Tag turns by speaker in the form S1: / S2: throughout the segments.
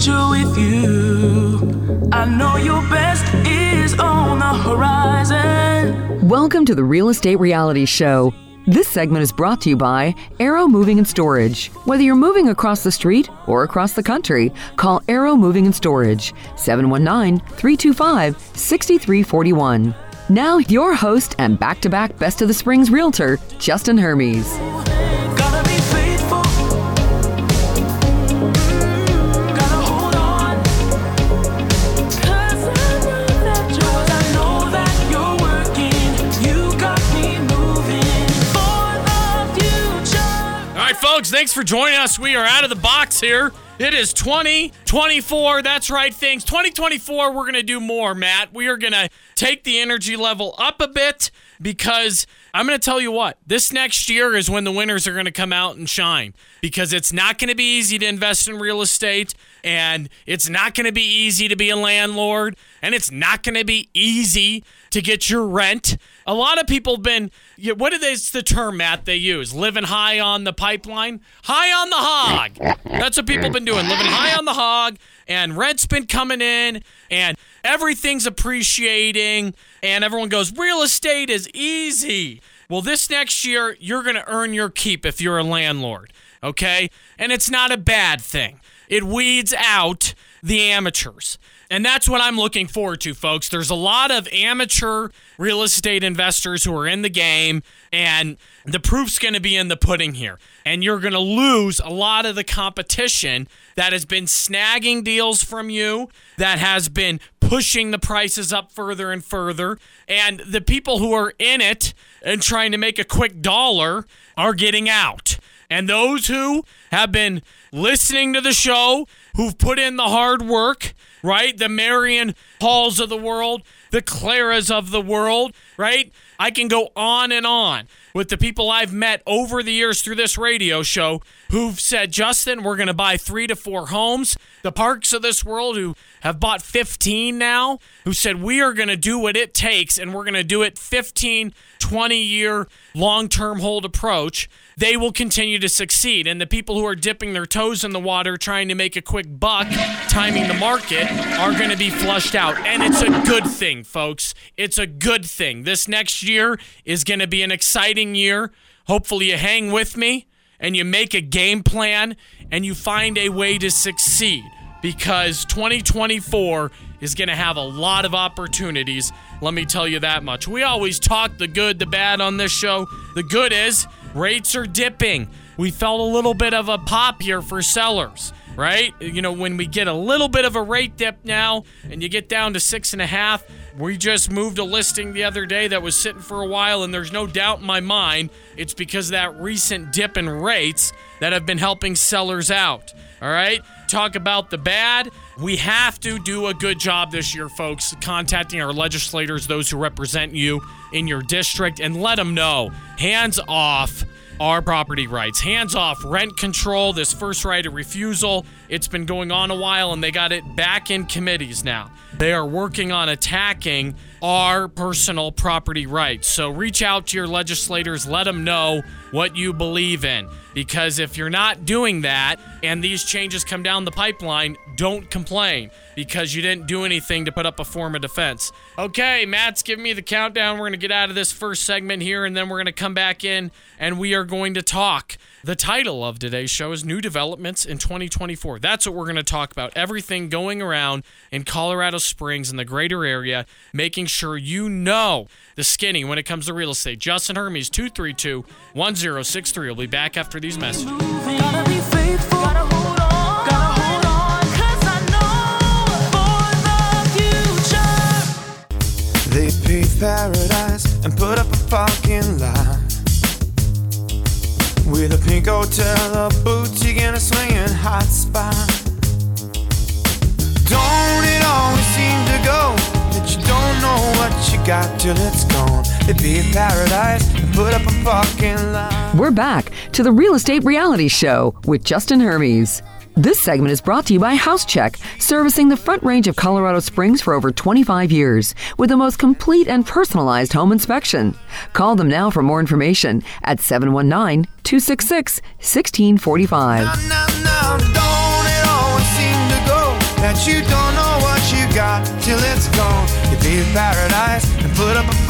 S1: future with you. I know your best is on the horizon.
S2: Welcome to the Real Estate Reality Show. This segment is brought to you by Arrow Moving and Storage. Whether you're moving across the street or across the country, call Arrow Moving and Storage 719 325 6341. Now, your host and back to back Best of the Springs realtor, Justin Hermes.
S3: Thanks for joining us. We are out of the box here. It is 2024. That's right, things. 2024, we're going to do more, Matt. We are going to take the energy level up a bit because I'm going to tell you what, this next year is when the winners are going to come out and shine because it's not going to be easy to invest in real estate and it's not going to be easy to be a landlord and it's not going to be easy to get your rent. A lot of people have been, what is the term, Matt, they use? Living high on the pipeline? High on the hog. That's what people have been doing, living high on the hog, and rent's been coming in, and everything's appreciating, and everyone goes, real estate is easy. Well, this next year, you're going to earn your keep if you're a landlord, okay? And it's not a bad thing. It weeds out the amateurs. And that's what I'm looking forward to, folks. There's a lot of amateur real estate investors who are in the game, and the proof's going to be in the pudding here. And you're going to lose a lot of the competition that has been snagging deals from you, that has been pushing the prices up further and further. And the people who are in it and trying to make a quick dollar are getting out. And those who have been listening to the show, who've put in the hard work, right? The Marion Halls of the world, the Claras of the world, right? I can go on and on with the people I've met over the years through this radio show who've said, Justin, we're going to buy three to four homes. The Parks of this world who have bought 15 now, who said, we are going to do what it takes and we're going to do it 15, 20 year long term hold approach. They will continue to succeed. And the people who are dipping their toes in the water trying to make a quick buck, timing the market, are going to be flushed out. And it's a good thing, folks. It's a good thing. This next year is going to be an exciting year. Hopefully, you hang with me and you make a game plan and you find a way to succeed because 2024 is going to have a lot of opportunities. Let me tell you that much. We always talk the good, the bad on this show. The good is rates are dipping. We felt a little bit of a pop here for sellers, right? You know, when we get a little bit of a rate dip now and you get down to six and a half, we just moved a listing the other day that was sitting for a while, and there's no doubt in my mind it's because that recent dip in rates that have been helping sellers out. All right? Talk about the bad. We have to do a good job this year, folks, contacting our legislators, those who represent you in your district, and let them know hands off our property rights. Hands off rent control, this first right of refusal. It's been going on a while and they got it back in committees now. They are working on attacking our personal property rights. So reach out to your legislators, let them know what you believe in. Because if you're not doing that and these changes come down the pipeline, don't complain because you didn't do anything to put up a form of defense. Okay, Matt's giving me the countdown. We're going to get out of this first segment here and then we're going to come back in and we are going to talk. The title of today's show is New Developments in 2024. That's what we're going to talk about. Everything going around in Colorado Springs and the greater area, making sure you know the skinny when it comes to real estate. Justin Hermes, 232 1063. We'll be back after these messages.
S4: They paradise and put up a parking lot. With a pink hotel, a boutique, and a swinging hot spot. Don't it always seem to go you don't know what you got till it's gone? They paved paradise put up a parking lot.
S2: We're back to the Real Estate Reality Show with Justin Hermes. This segment is brought to you by HouseCheck, servicing the front range of Colorado Springs for over 25 years with the most complete and personalized home inspection. Call them now for more information at 719 266 1645.
S4: Now, now, don't it always seem to go that you don't know what you got till it's gone. Paradise and put up a.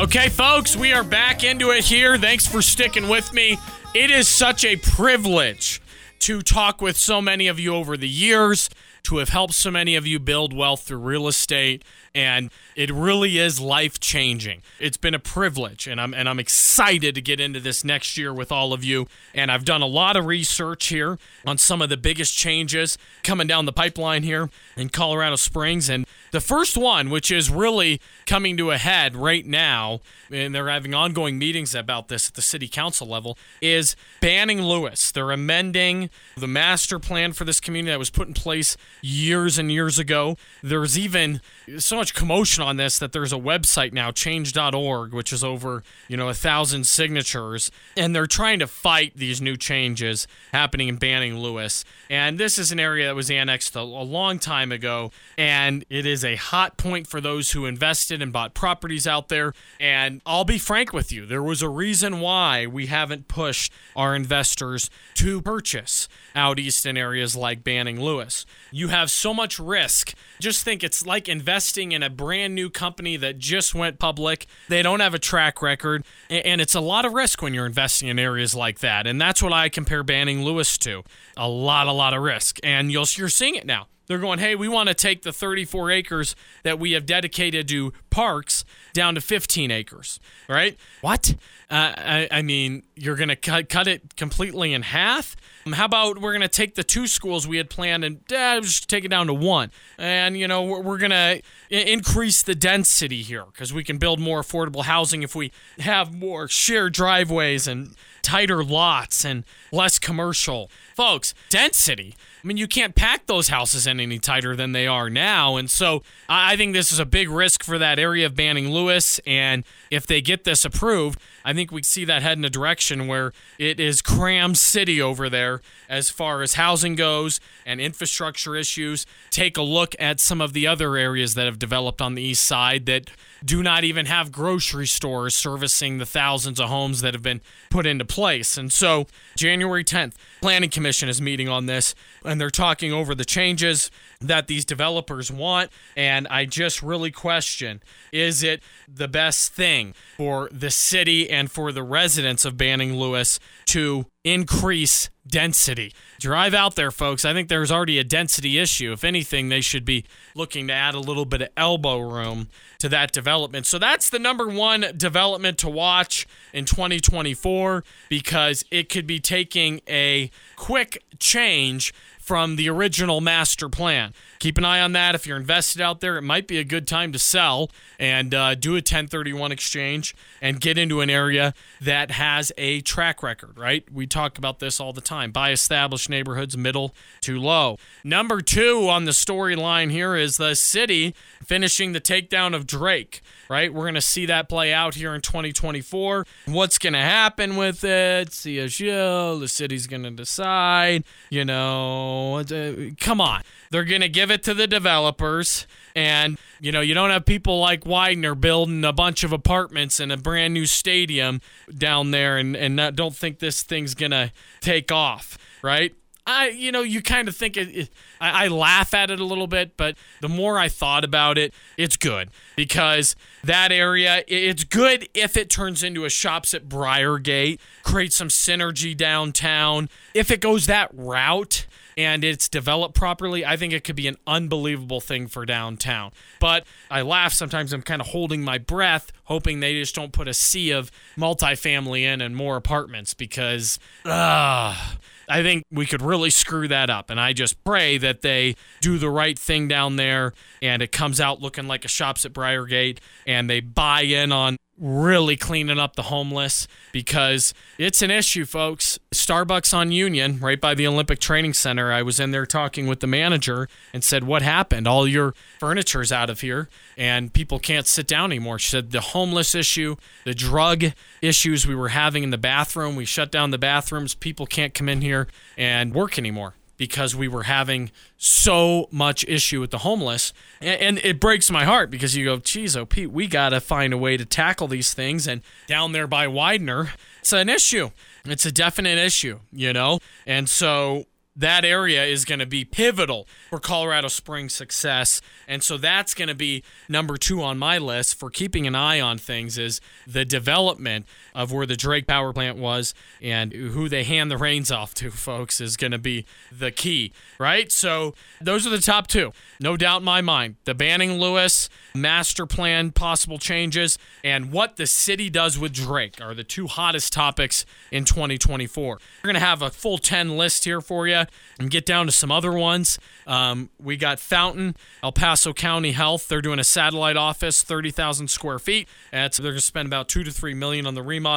S3: Okay, folks, we are back into it here. Thanks for sticking with me. It is such a privilege to talk with so many of you over the years, to have helped so many of you build wealth through real estate, and it really is life changing. It's been a privilege, and I'm and I'm excited to get into this next year with all of you. And I've done a lot of research here on some of the biggest changes coming down the pipeline here in Colorado Springs, and the first one, which is really coming to a head right now, and they're having ongoing meetings about this at the city council level, is banning Lewis. They're amending the master plan for this community that was put in place years and years ago. There's even so much commotion on this that there's a website now, change.org, which is over, you know, a thousand signatures, and they're trying to fight these new changes happening in banning Lewis. And this is an area that was annexed a, a long time ago, and it is a hot point for those who invested and bought properties out there. And I'll be frank with you, there was a reason why we haven't pushed our investors to purchase out east in areas like banning Lewis. You have so much risk. Just think it's like investing in a brand new company that just went public. They don't have a track record, and it's a lot of risk when you're investing in areas like that. And that's what I compare banning Lewis to. A lot, a lot of risk. And you'll, you're seeing it now. They're going, hey, we want to take the 34 acres that we have dedicated to parks down to 15 acres, right? What? Uh, I, I mean, you're going to cut, cut it completely in half? How about we're going to take the two schools we had planned and uh, just take it down to one? And, you know, we're, we're going to increase the density here because we can build more affordable housing if we have more shared driveways and tighter lots and less commercial. Folks, density. I mean, you can't pack those houses in any tighter than they are now. And so I think this is a big risk for that area of banning Lewis. And if they get this approved, I think we see that head in a direction where it is cram city over there as far as housing goes and infrastructure issues. Take a look at some of the other areas that have developed on the east side that do not even have grocery stores servicing the thousands of homes that have been put into place. And so, January 10th, Planning Commission is meeting on this and they're talking over the changes that these developers want. And I just really question is it the best thing for the city and for the residents of Banning Lewis to increase density? Drive out there, folks. I think there's already a density issue. If anything, they should be looking to add a little bit of elbow room to that development. So that's the number one development to watch in 2024 because it could be taking a quick change from the original master plan. Keep an eye on that. If you're invested out there, it might be a good time to sell and uh, do a 1031 exchange and get into an area that has a track record, right? We talk about this all the time. Buy established neighborhoods, middle to low. Number two on the storyline here is the city finishing the takedown of Drake, right? We're going to see that play out here in 2024. What's going to happen with it? CSU, the city's going to decide, you know, uh, come on. They're going to give it to the developers. And, you know, you don't have people like Weidner building a bunch of apartments and a brand new stadium down there and, and not, don't think this thing's going to take off, right? I, you know, you kind of think it, it I, I laugh at it a little bit, but the more I thought about it, it's good because that area, it's good if it turns into a shops at Briargate, create some synergy downtown. If it goes that route, and it's developed properly, I think it could be an unbelievable thing for downtown. But I laugh sometimes. I'm kind of holding my breath, hoping they just don't put a sea of multifamily in and more apartments because, ah. I think we could really screw that up. And I just pray that they do the right thing down there and it comes out looking like a shops at Briargate and they buy in on really cleaning up the homeless because it's an issue, folks. Starbucks on Union, right by the Olympic Training Center. I was in there talking with the manager and said, What happened? All your furniture's out of here and people can't sit down anymore. She said, The homeless issue, the drug issues we were having in the bathroom, we shut down the bathrooms. People can't come in here and work anymore because we were having so much issue with the homeless. And, it breaks my heart because you go, geez, oh, Pete, we got to find a way to tackle these things. And down there by Weidner, it's an issue. It's a definite issue, you know? And so that area is going to be pivotal for Colorado Springs success. And so that's going to be number two on my list for keeping an eye on things is the development of where the Drake power plant was and who they hand the reins off to, folks, is going to be the key, right? So those are the top two. No doubt in my mind. The Banning Lewis master plan, possible changes, and what the city does with Drake are the two hottest topics in 2024. We're going to have a full 10 list here for you and get down to some other ones. Um, we got Fountain, El Paso County Health. They're doing a satellite office, 30,000 square feet. And they're going to spend about two to three million on the remodel.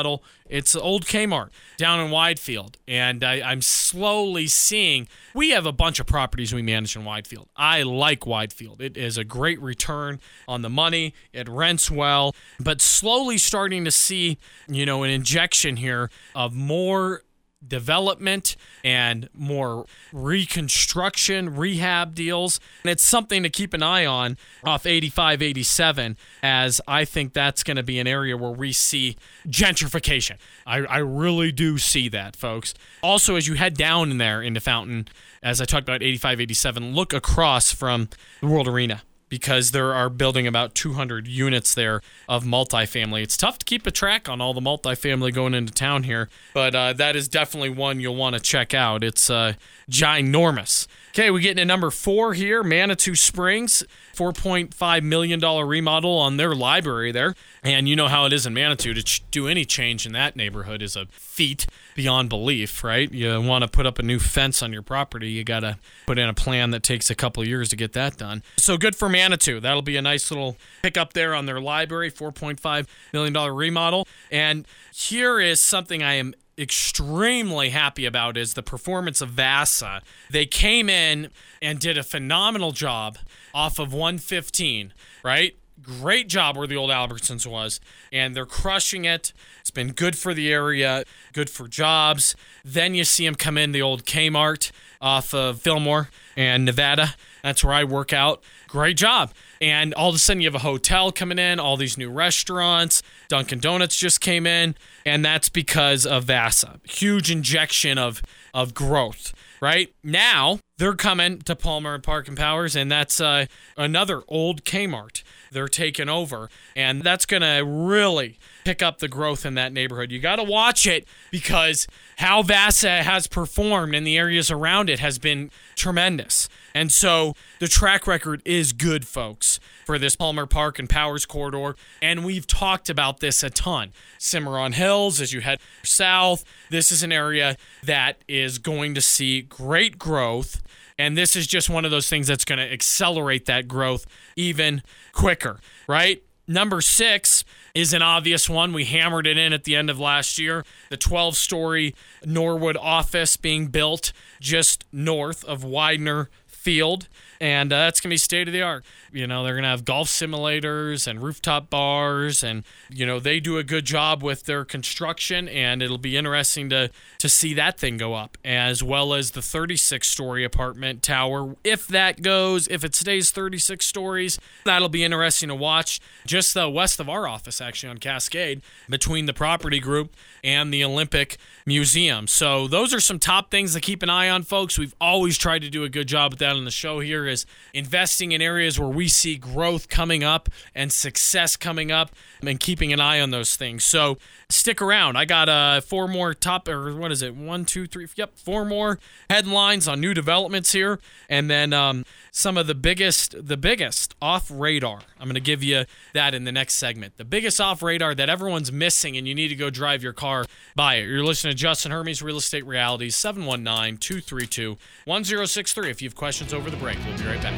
S3: It's old Kmart down in Widefield, and I, I'm slowly seeing. We have a bunch of properties we manage in Widefield. I like Widefield. It is a great return on the money. It rents well, but slowly starting to see, you know, an injection here of more development and more reconstruction, rehab deals. And it's something to keep an eye on off 85, 87, as I think that's going to be an area where we see gentrification. I, I really do see that, folks. Also, as you head down in there into Fountain, as I talked about 85, 87, look across from the World Arena because there are building about 200 units there of multifamily. It's tough to keep a track on all the multifamily going into town here, but uh, that is definitely one you'll want to check out. It's uh, ginormous. Okay, we get into number four here Manitou Springs, $4.5 million remodel on their library there. And you know how it is in Manitou to ch- do any change in that neighborhood is a feat beyond belief, right? You want to put up a new fence on your property, you got to put in a plan that takes a couple of years to get that done. So good for Manitou. That'll be a nice little pickup there on their library, $4.5 million remodel. And here is something I am extremely happy about is the performance of Vasa. They came in and did a phenomenal job off of 115, right? Great job where the old Albertsons was, and they're crushing it. It's been good for the area, good for jobs. Then you see them come in the old Kmart off of Fillmore and Nevada. That's where I work out. Great job. And all of a sudden, you have a hotel coming in, all these new restaurants. Dunkin' Donuts just came in, and that's because of Vasa. Huge injection of of growth. Right now, they're coming to Palmer and Park and Powers, and that's uh, another old Kmart. They're taking over, and that's to really pick up the growth in that neighborhood. You got to watch it because how Vasa has performed in the areas around it has been tremendous. And so the track record is good, folks, for this Palmer Park and Powers corridor. And we've talked about this a ton. Cimarron Hills, as you head south, this is an area that is going to see great growth. And this is just one of those things that's going to accelerate that growth even quicker, right? Number six is an obvious one. We hammered it in at the end of last year. The 12 story Norwood office being built just north of Weidner Field. And uh, that's going to be state of the art. You know, they're going to have golf simulators and rooftop bars. And, you know, they do a good job with their construction. And it'll be interesting to, to see that thing go up, as well as the 36 story apartment tower. If that goes, if it stays 36 stories, that'll be interesting to watch. Just uh, west of our office, actually, on Cascade, between the property group and the Olympic Museum. So those are some top things to keep an eye on, folks. We've always tried to do a good job with that on the show here is investing in areas where we see growth coming up and success coming up and keeping an eye on those things. So stick around. I got uh, four more top, or what is it? One, two, three, yep, four more headlines on new developments here. And then um, some of the biggest, the biggest off radar. I'm going to give you that in the next segment. The biggest off radar that everyone's missing and you need to go drive your car by it. You're listening to Justin Hermes Real Estate Realities, 719 232 1063. If you have questions over the break, we'll be right back.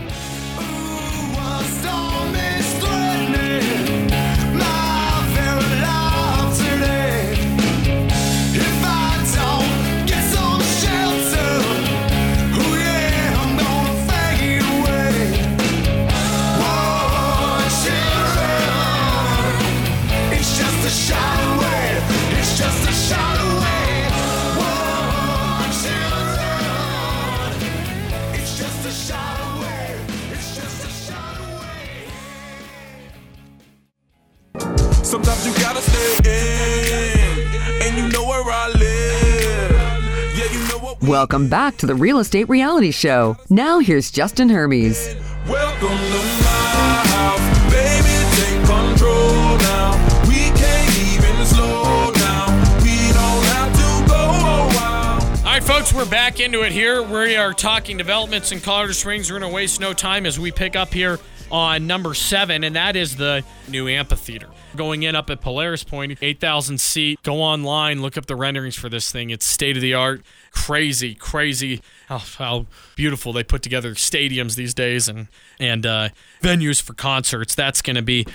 S4: Shot
S2: Welcome back to the Real Estate Reality Show. Now here's Justin Hermes.
S4: Welcome to my house, baby. Take control now. We can't even slow down. We don't have to go a.
S3: All right, folks, we're back into it here. We are talking developments in Colorado Springs. We're going to waste no time as we pick up here on number seven, and that is the new amphitheater. Going in up at Polaris Pointe, 8,000 seat. Go online, look up the renderings for this thing. It's state of the art. Crazy, crazy how, how beautiful they put together stadiums these days and, and uh, venues for concerts. That's going to be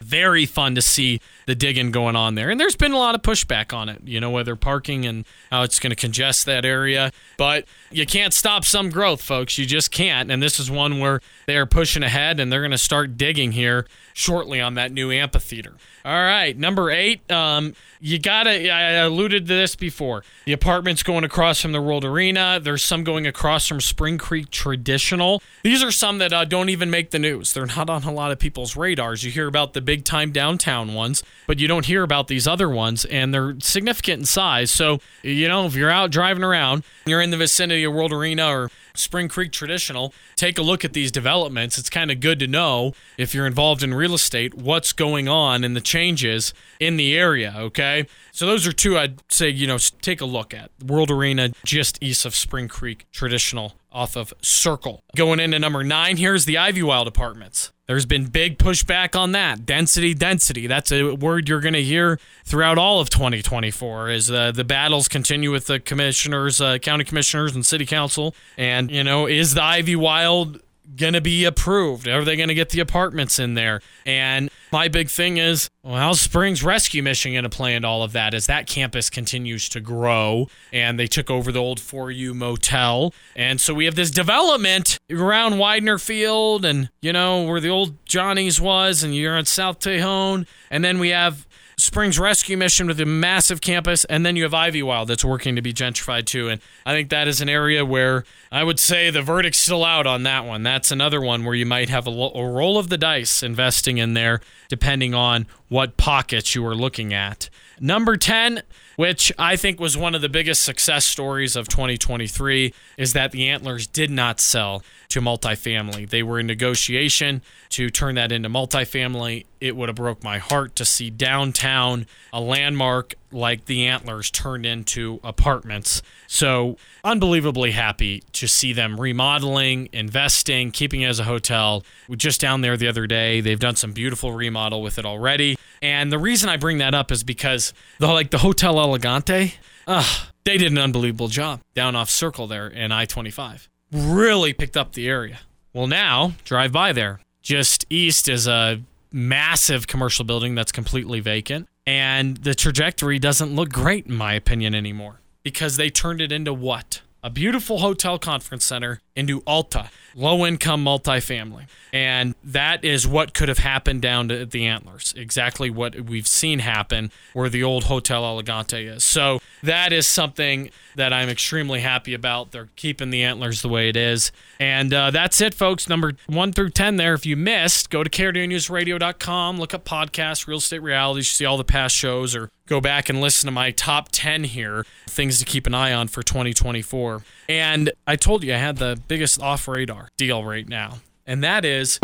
S3: very fun to see the digging going on there. And there's been a lot of pushback on it, you know, whether parking and how it's going to congest that area. But you can't stop some growth, folks. You just can't. And this is one where they are pushing ahead and they're going to start digging here shortly on that new amphitheater. All right, number eight. Um, you gotta. I alluded to this before. The apartments going across from the World Arena. There's some going across from Spring Creek Traditional. These are some that uh, don't even make the news. They're not on a lot of people's radars. You hear about the big time downtown ones, but you don't hear about these other ones, and they're significant in size. So you know, if you're out driving around, you're in the vicinity of World Arena or Spring Creek Traditional, take a look at these developments. It's kind of good to know if you're involved in real estate what's going on and the changes in the area, okay? So those are two I'd say, you know, take a look at. World Arena just east of Spring Creek Traditional off of Circle. Going into number 9, here's the Ivywild Apartments. There's been big pushback on that. Density, density. That's a word you're going to hear throughout all of 2024 as uh, the battles continue with the commissioners, uh, county commissioners, and city council. And, you know, is the Ivywild going to be approved? Are they going to get the apartments in there? And my big thing is, well, how's Springs Rescue Mission going to play into all of that as that campus continues to grow? And they took over the old 4U motel. And so we have this development around Weidner Field and, you know, where the old Johnny's was, and you're on South Tejon. And then we have Springs Rescue Mission with a massive campus, and then you have Ivywild that's working to be gentrified too. And I think that is an area where I would say the verdict's still out on that one. That's another one where you might have a, a roll of the dice investing in there, depending on what pockets you are looking at. Number 10, which I think was one of the biggest success stories of 2023, is that the Antlers did not sell to multifamily. They were in negotiation to turn that into multifamily. It would have broke my heart to see downtown a landmark like the Antlers turned into apartments. So, unbelievably happy to see them remodeling, investing, keeping it as a hotel. We just down there the other day. They've done some beautiful remodel with it already. And the reason I bring that up is because the like the Hotel Elegante, uh, they did an unbelievable job down off Circle there in I-25. Really picked up the area. Well, now drive by there. Just east is a massive commercial building that's completely vacant. And the trajectory doesn't look great, in my opinion, anymore because they turned it into what? A beautiful hotel conference center into Alta, low income multifamily. And that is what could have happened down to the Antlers. Exactly what we've seen happen where the old Hotel Elegante is. So that is something that I'm extremely happy about. They're keeping the Antlers the way it is. And uh, that's it, folks. Number one through 10 there. If you missed, go to krdonewsradio.com, look up podcasts, real estate realities, see all the past shows, or go back and listen to my top 10 here, things to keep an eye on for 2024. And I told you I had the biggest off radar deal right now, and that is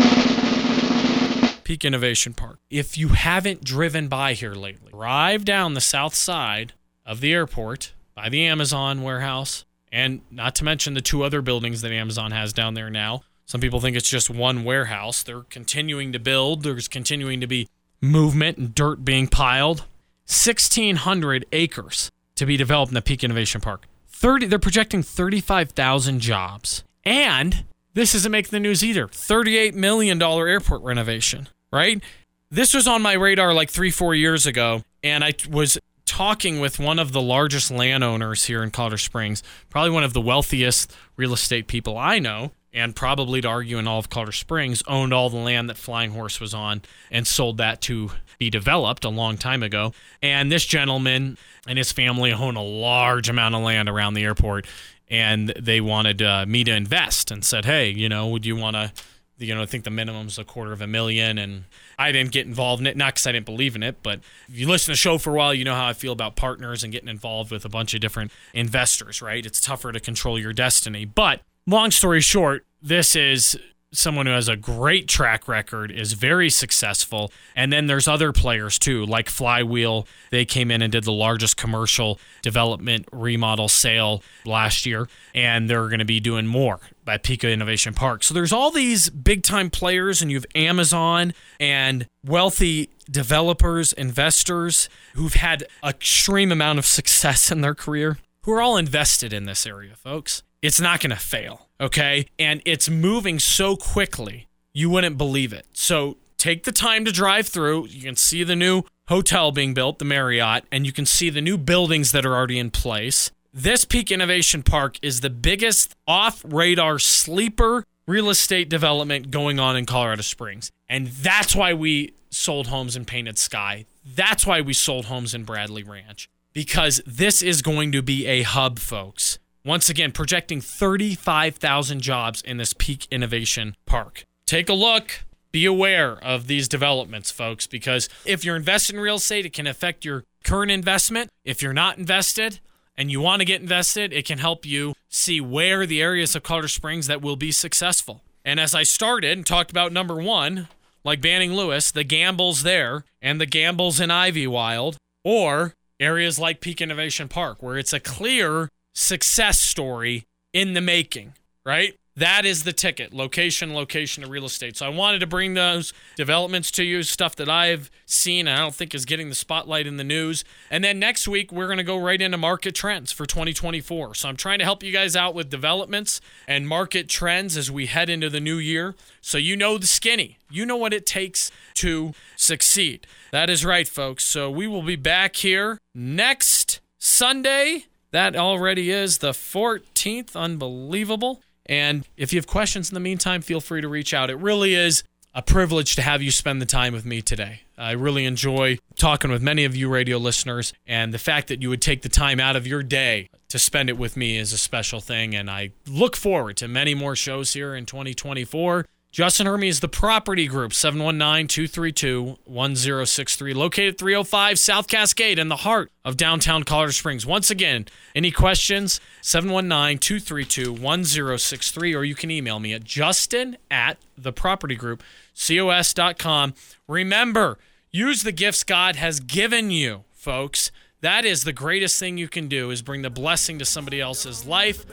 S3: Peak Innovation Park. If you haven't driven by here lately, drive down the south side of the airport by the Amazon warehouse, and not to mention the two other buildings that Amazon has down there now. Some people think it's just one warehouse. They're continuing to build, there's continuing to be movement and dirt being piled. 1,600 acres to be developed in the Peak Innovation Park. 30, they're projecting 35,000 jobs. And this isn't making the news either. $38 million airport renovation, right? This was on my radar like three, four years ago. And I was talking with one of the largest landowners here in Colorado Springs, probably one of the wealthiest real estate people I know, and probably to argue in all of Colorado Springs, owned all the land that Flying Horse was on and sold that to be developed a long time ago. And this gentleman and his family own a large amount of land around the airport, and they wanted uh, me to invest and said, hey, you know, would you want to You know, I think the minimum's a quarter of a million, and I didn't get involved in it, not because I didn't believe in it, but if you listen to the show for a while, you know how I feel about partners and getting involved with a bunch of different investors, right? It's tougher to control your destiny. But long story short, this is someone who has a great track record, is very successful. And then there's other players too, like Flywheel. They came in and did the largest commercial development remodel sale last year, and they're going to be doing more at Peak Innovation Park. So there's all these big time players, and you have Amazon and wealthy developers, investors who've had extreme amount of success in their career, who are all invested in this area, folks. It's not going to fail, okay? And it's moving so quickly, you wouldn't believe it. So take the time to drive through. You can see the new hotel being built, the Marriott, and you can see the new buildings that are already in place. This Peak Innovation Park is the biggest off radar sleeper real estate development going on in Colorado Springs. And that's why we sold homes in Painted Sky. That's why we sold homes in Bradley Ranch. Because this is going to be a hub, folks. Once again, projecting 35,000 jobs in this Peak Innovation Park. Take a look. Be aware of these developments, folks, because if you're invested in real estate, it can affect your current investment. If you're not invested, and you want to get invested, it can help you see where the areas of Colorado Springs that will be successful. And as I started and talked about number one, like Banning Lewis, the gambles there and the gambles in Ivywild, or areas like Peak Innovation Park, where it's a clear success story in the making, right? That is the ticket location, location of real estate. So I wanted to bring those developments to you, stuff that I've seen and I don't think is getting the spotlight in the news. And then next week, we're going to go right into market trends for 2024. So I'm trying to help you guys out with developments and market trends as we head into the new year. So you know the skinny, you know what it takes to succeed. That is right, folks. So we will be back here next Sunday. That already is the 14th. Unbelievable. And if you have questions in the meantime, feel free to reach out. It really is a privilege to have you spend the time with me today. I really enjoy talking with many of you radio listeners, and the fact that you would take the time out of your day to spend it with me is a special thing. And I look forward to many more shows here in 2024. Justin Hermes, the property group, 719 232 1063, located 305 South Cascade in the heart of downtown Colorado Springs. Once again, any questions, 719 232 1063, or you can email me at justin at the property group, cos.com. Remember, use the gifts God has given you, folks. That is the greatest thing you can do is bring the blessing to somebody else's life.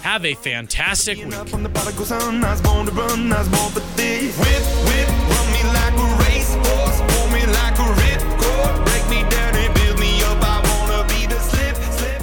S3: Have a fantastic week.